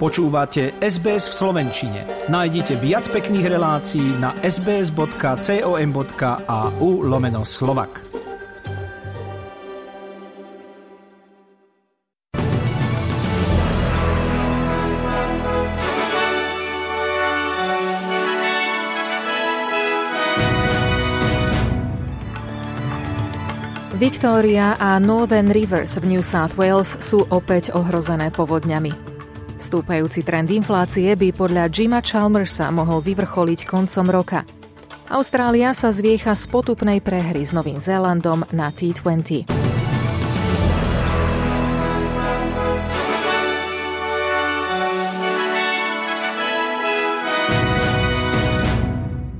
Počúvate SBS v Slovenčine. Nájdite viac pekných relácií na sbs.com.au lomeno slovak. Victoria a Northern Rivers v New South Wales sú opäť ohrozené povodňami. Stúpajúci trend inflácie by podľa Jima Chalmersa mohol vyvrcholiť koncom roka. Austrália sa zviecha z potupnej prehry s Novým Zélandom na T20.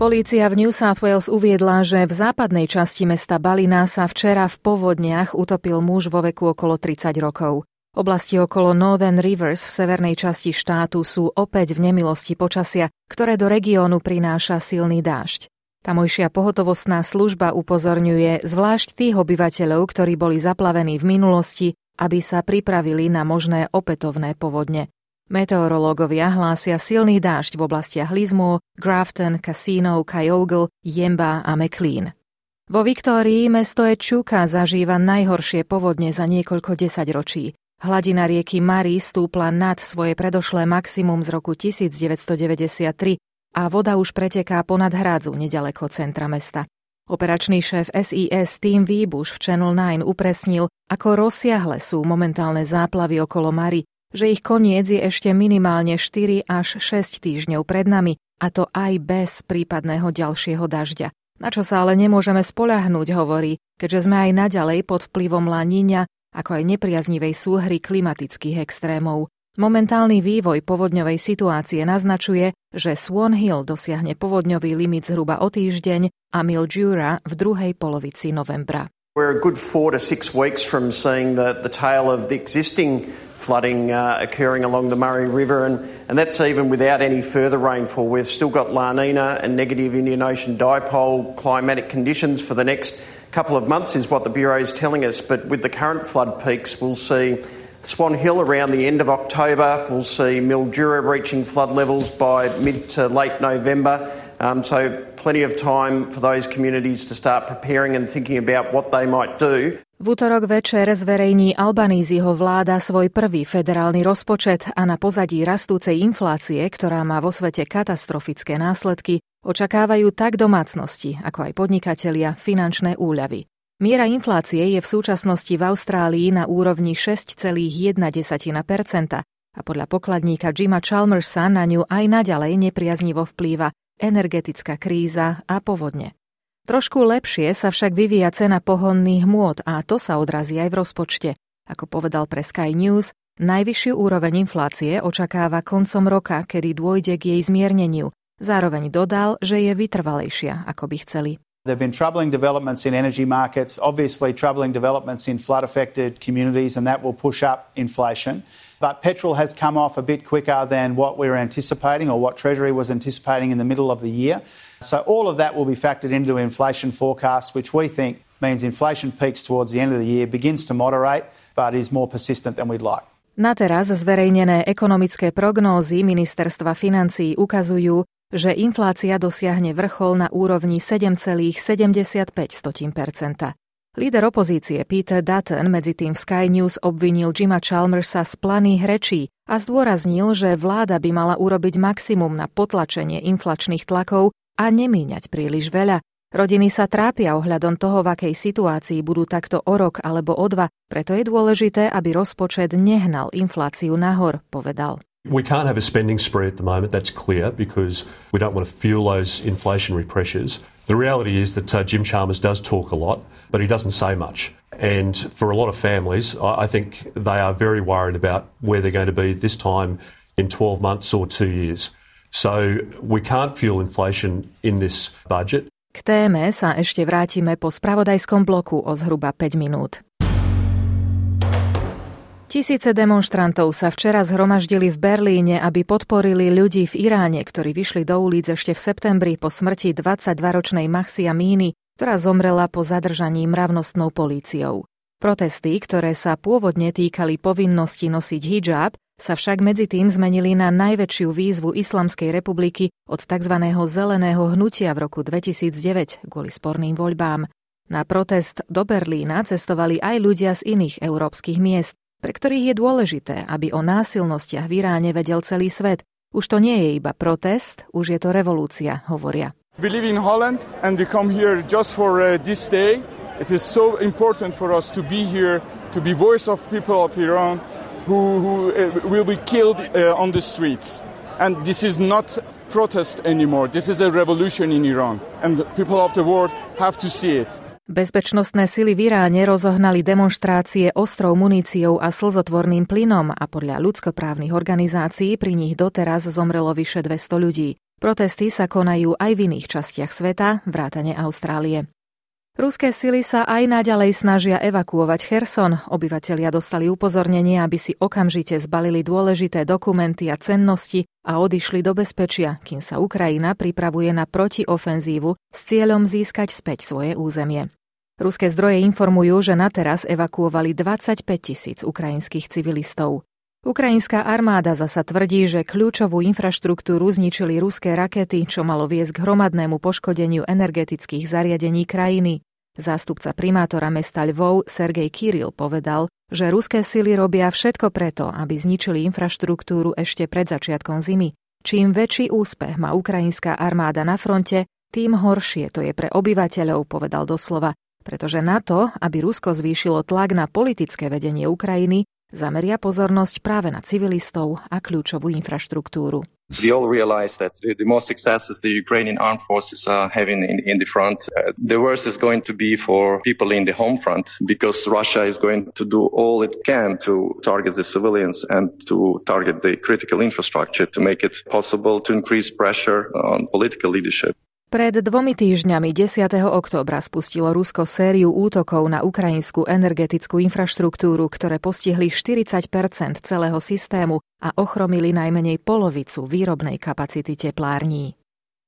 Polícia v New South Wales uviedla, že v západnej časti mesta Balina sa včera v povodniach utopil muž vo veku okolo 30 rokov. Oblasti okolo Northern Rivers v severnej časti štátu sú opäť v nemilosti počasia, ktoré do regiónu prináša silný dážď. Tamojšia pohotovostná služba upozorňuje zvlášť tých obyvateľov, ktorí boli zaplavení v minulosti, aby sa pripravili na možné opätovné povodne. Meteorológovia hlásia silný dážď v oblastiach Lismore, Grafton, Casino, Kyogle, Jemba a McLean. Vo Viktórii mesto Ečuka zažíva najhoršie povodne za niekoľko desaťročí. Hladina rieky Mary stúpla nad svoje predošlé maximum z roku 1993 a voda už preteká ponad hrádzu nedaleko centra mesta. Operačný šéf SIS Tim Výbuš v Channel 9 upresnil, ako rozsiahle sú momentálne záplavy okolo Mary, že ich koniec je ešte minimálne 4 až 6 týždňov pred nami, a to aj bez prípadného ďalšieho dažďa. Na čo sa ale nemôžeme spoľahnúť, hovorí, keďže sme aj naďalej pod vplyvom Laníňa ako aj nepriaznivej súhry klimatických extrémov. Momentálny vývoj povodňovej situácie naznačuje, že Swan Hill dosiahne povodňový limit zhruba o týždeň a Mildura v druhej polovici novembra. We're a good four to six weeks from seeing the, the tail of the existing flooding uh, occurring along the Murray River, and, and that's even without any further rainfall. We've still got La Nina and negative Indian Ocean dipole climatic conditions for the next couple of months, is what the Bureau is telling us. But with the current flood peaks, we'll see Swan Hill around the end of October. We'll see Mildura reaching flood levels by mid to late November. Um, so, plenty of time for those communities to start preparing and thinking about what they might do. V útorok večer zverejní Albaníziho vláda svoj prvý federálny rozpočet a na pozadí rastúcej inflácie, ktorá má vo svete katastrofické následky, Očakávajú tak domácnosti, ako aj podnikatelia finančné úľavy. Miera inflácie je v súčasnosti v Austrálii na úrovni 6,1% a podľa pokladníka Jima Chalmersa na ňu aj naďalej nepriaznivo vplýva energetická kríza a povodne. Trošku lepšie sa však vyvíja cena pohonných hmôt a to sa odrazí aj v rozpočte. Ako povedal pre Sky News, najvyššiu úroveň inflácie očakáva koncom roka, kedy dôjde k jej zmierneniu Zároveň dodal, že je vytrvalejšia, ako by chceli. There have been troubling developments in energy markets, obviously troubling developments in flood affected communities, and that will push up inflation. But petrol has come off a bit quicker than what we were anticipating or what Treasury was anticipating in the middle of the year. So all of that will be factored into inflation forecasts, which we think means inflation peaks towards the end of the year, begins to moderate, but is more persistent than we'd like. Na teraz zverejnené ekonomické prognózy ministerstva financií ukazujú, že inflácia dosiahne vrchol na úrovni 7,75% Líder opozície Peter Dutton medzi tým v Sky News obvinil Jima Chalmersa z planých rečí a zdôraznil, že vláda by mala urobiť maximum na potlačenie inflačných tlakov a nemíňať príliš veľa. Rodiny sa trápia ohľadom toho, v akej situácii budú takto o rok alebo o dva, preto je dôležité, aby rozpočet nehnal infláciu nahor, povedal. We can't have a spending spree at the moment, that's clear, because we don't want to fuel those inflationary pressures. The reality is that uh, Jim Chalmers does talk a lot, but he doesn't say much. And for a lot of families, I think they are very worried about where they're going to be this time in 12 months or two years. So we can't fuel inflation in this budget. K téme sa ešte vrátime po spravodajskom bloku o zhruba 5 minút. Tisíce demonstrantov sa včera zhromaždili v Berlíne, aby podporili ľudí v Iráne, ktorí vyšli do ulic ešte v septembri po smrti 22-ročnej Maxia Míny, ktorá zomrela po zadržaní mravnostnou políciou. Protesty, ktoré sa pôvodne týkali povinnosti nosiť hijab, sa však medzi tým zmenili na najväčšiu výzvu Islamskej republiky od tzv. zeleného hnutia v roku 2009 kvôli sporným voľbám. Na protest do Berlína cestovali aj ľudia z iných európskych miest, pre ktorých je dôležité, aby o násilnostiach v Iráne vedel celý svet. Už to nie je iba protest, už je to revolúcia, hovoria. We live in Holland and we come here just for uh, this day. It is so important for us to be here, to be voice of people of Iran who, who uh, will be killed uh, on the streets. And this is not protest anymore. This is a revolution in Iran. And people of the world have to see it. Bezpečnostné sily v Iráne rozohnali demonstrácie ostrou muníciou a slzotvorným plynom a podľa ľudskoprávnych organizácií pri nich doteraz zomrelo vyše 200 ľudí. Protesty sa konajú aj v iných častiach sveta, vrátane Austrálie. Ruské sily sa aj naďalej snažia evakuovať Cherson. Obyvatelia dostali upozornenie, aby si okamžite zbalili dôležité dokumenty a cennosti a odišli do bezpečia, kým sa Ukrajina pripravuje na protiofenzívu s cieľom získať späť svoje územie. Ruské zdroje informujú, že na teraz evakuovali 25 tisíc ukrajinských civilistov. Ukrajinská armáda zasa tvrdí, že kľúčovú infraštruktúru zničili ruské rakety, čo malo viesť k hromadnému poškodeniu energetických zariadení krajiny. Zástupca primátora mesta Lvov Sergej Kiril povedal, že ruské sily robia všetko preto, aby zničili infraštruktúru ešte pred začiatkom zimy. Čím väčší úspech má ukrajinská armáda na fronte, tým horšie to je pre obyvateľov, povedal doslova, pretože na to, aby Rusko zvýšilo tlak na politické vedenie Ukrajiny, Zameria pozornosť práve na civilistov a kľúčovú infraštruktúru. We all realize that the more successes the Ukrainian armed forces are having in, in the front, uh, the worse is going to be for people in the home front because Russia is going to do all it can to target the civilians and to target the critical infrastructure to make it possible to increase pressure on political leadership. Pred dvomi týždňami 10. októbra spustilo Rusko sériu útokov na ukrajinskú energetickú infraštruktúru, ktoré postihli 40% celého systému a ochromili najmenej polovicu výrobnej kapacity teplární.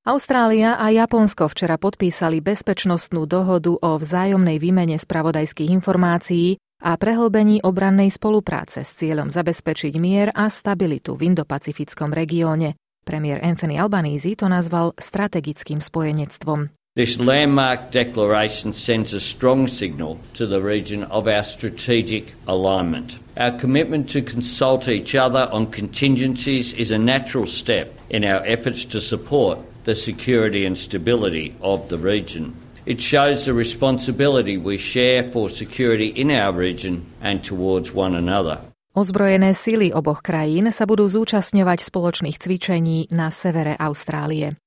Austrália a Japonsko včera podpísali bezpečnostnú dohodu o vzájomnej výmene spravodajských informácií a prehlbení obrannej spolupráce s cieľom zabezpečiť mier a stabilitu v Indopacifickom regióne. Premiér Anthony Albanese to nazval strategickým spojenectvom. This landmark declaration sends a strong signal to the region of our strategic alignment. Our commitment to consult each other on contingencies is a natural step in our efforts to support the security and stability of the region. It shows the responsibility we share for security in our region and towards one another. Ozbrojené sily oboch krajín sa budú zúčastňovať spoločných cvičení na severe Austrálie.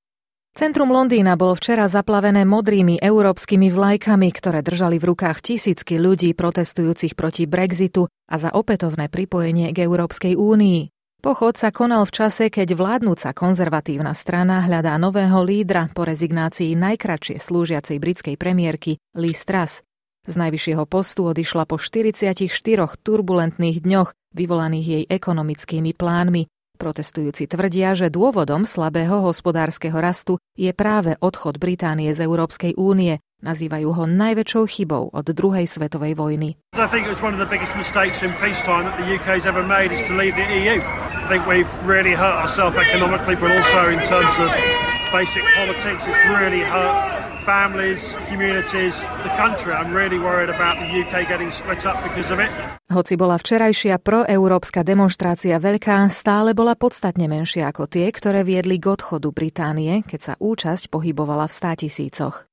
Centrum Londýna bolo včera zaplavené modrými európskymi vlajkami, ktoré držali v rukách tisícky ľudí protestujúcich proti Brexitu a za opätovné pripojenie k Európskej únii. Pochod sa konal v čase, keď vládnúca konzervatívna strana hľadá nového lídra po rezignácii najkračšie slúžiacej britskej premiérky Liz Truss. Z najvyššieho postu odišla po 44 turbulentných dňoch, vyvolaných jej ekonomickými plánmi. Protestujúci tvrdia, že dôvodom slabého hospodárskeho rastu je práve odchod Británie z Európskej únie. Nazývajú ho najväčšou chybou od druhej svetovej vojny. Of basic politics, it's really hurt families, communities, the country. I'm really worried about the UK getting split up because of it. Hoci bola včerajšia proeurópska demonstrácia veľká, stále bola podstatne menšia ako tie, ktoré viedli k odchodu Británie, keď sa účasť pohybovala v státisícoch.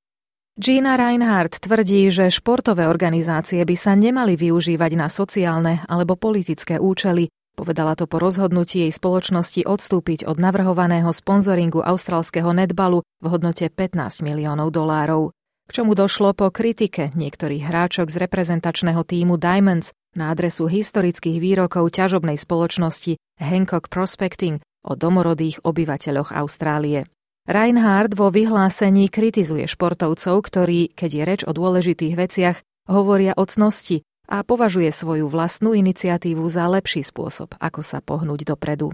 Gina Reinhardt tvrdí, že športové organizácie by sa nemali využívať na sociálne alebo politické účely, Povedala to po rozhodnutí jej spoločnosti odstúpiť od navrhovaného sponzoringu austrálskeho netbalu v hodnote 15 miliónov dolárov. K čomu došlo po kritike niektorých hráčok z reprezentačného týmu Diamonds na adresu historických výrokov ťažobnej spoločnosti Hancock Prospecting o domorodých obyvateľoch Austrálie. Reinhard vo vyhlásení kritizuje športovcov, ktorí, keď je reč o dôležitých veciach, hovoria o cnosti a považuje svoju vlastnú iniciatívu za lepší spôsob, ako sa pohnúť dopredu.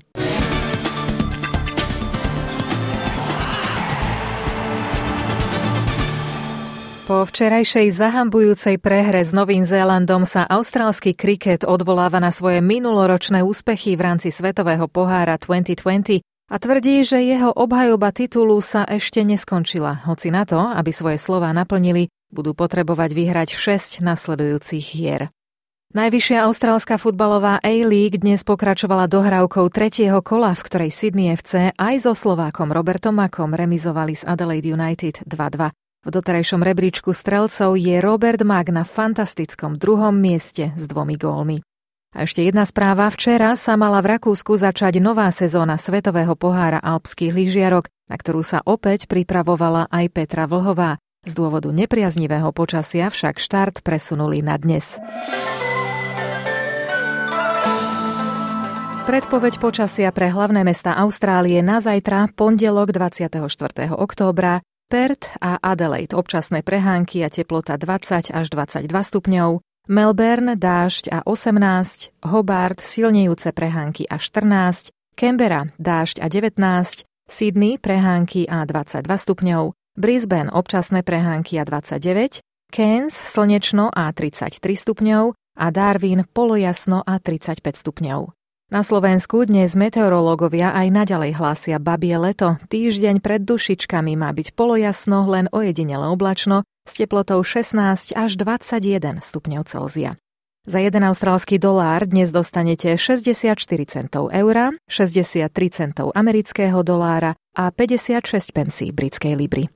Po včerajšej zahambujúcej prehre s Novým Zélandom sa austrálsky kriket odvoláva na svoje minuloročné úspechy v rámci Svetového pohára 2020 a tvrdí, že jeho obhajoba titulu sa ešte neskončila, hoci na to, aby svoje slova naplnili, budú potrebovať vyhrať 6 nasledujúcich hier. Najvyššia austrálska futbalová A-League dnes pokračovala dohrávkou tretieho kola, v ktorej Sydney FC aj so Slovákom Robertom Makom remizovali s Adelaide United 2-2. V doterajšom rebríčku strelcov je Robert Mag na fantastickom druhom mieste s dvomi gólmi. A ešte jedna správa. Včera sa mala v Rakúsku začať nová sezóna Svetového pohára alpských lyžiarok, na ktorú sa opäť pripravovala aj Petra Vlhová. Z dôvodu nepriaznivého počasia však štart presunuli na dnes. Predpoveď počasia pre hlavné mesta Austrálie na zajtra, pondelok 24. októbra, Perth a Adelaide občasné prehánky a teplota 20 až 22 stupňov, Melbourne dážď a 18, Hobart silnejúce prehánky a 14, Canberra dážď a 19, Sydney prehánky a 22 stupňov, Brisbane občasné prehánky a 29, Cairns slnečno a 33 stupňov a Darwin polojasno a 35 stupňov. Na Slovensku dnes meteorológovia aj naďalej hlásia babie leto. Týždeň pred dušičkami má byť polojasno, len ojedinele oblačno, s teplotou 16 až 21 stupňov Celzia. Za jeden austrálsky dolár dnes dostanete 64 centov eura, 63 centov amerického dolára a 56 pencí britskej libry.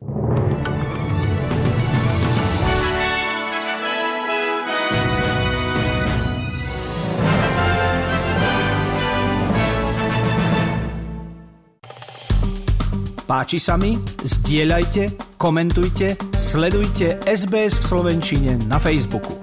Páči sa mi? Zdieľajte, komentujte, sledujte SBS v Slovenčine na Facebooku.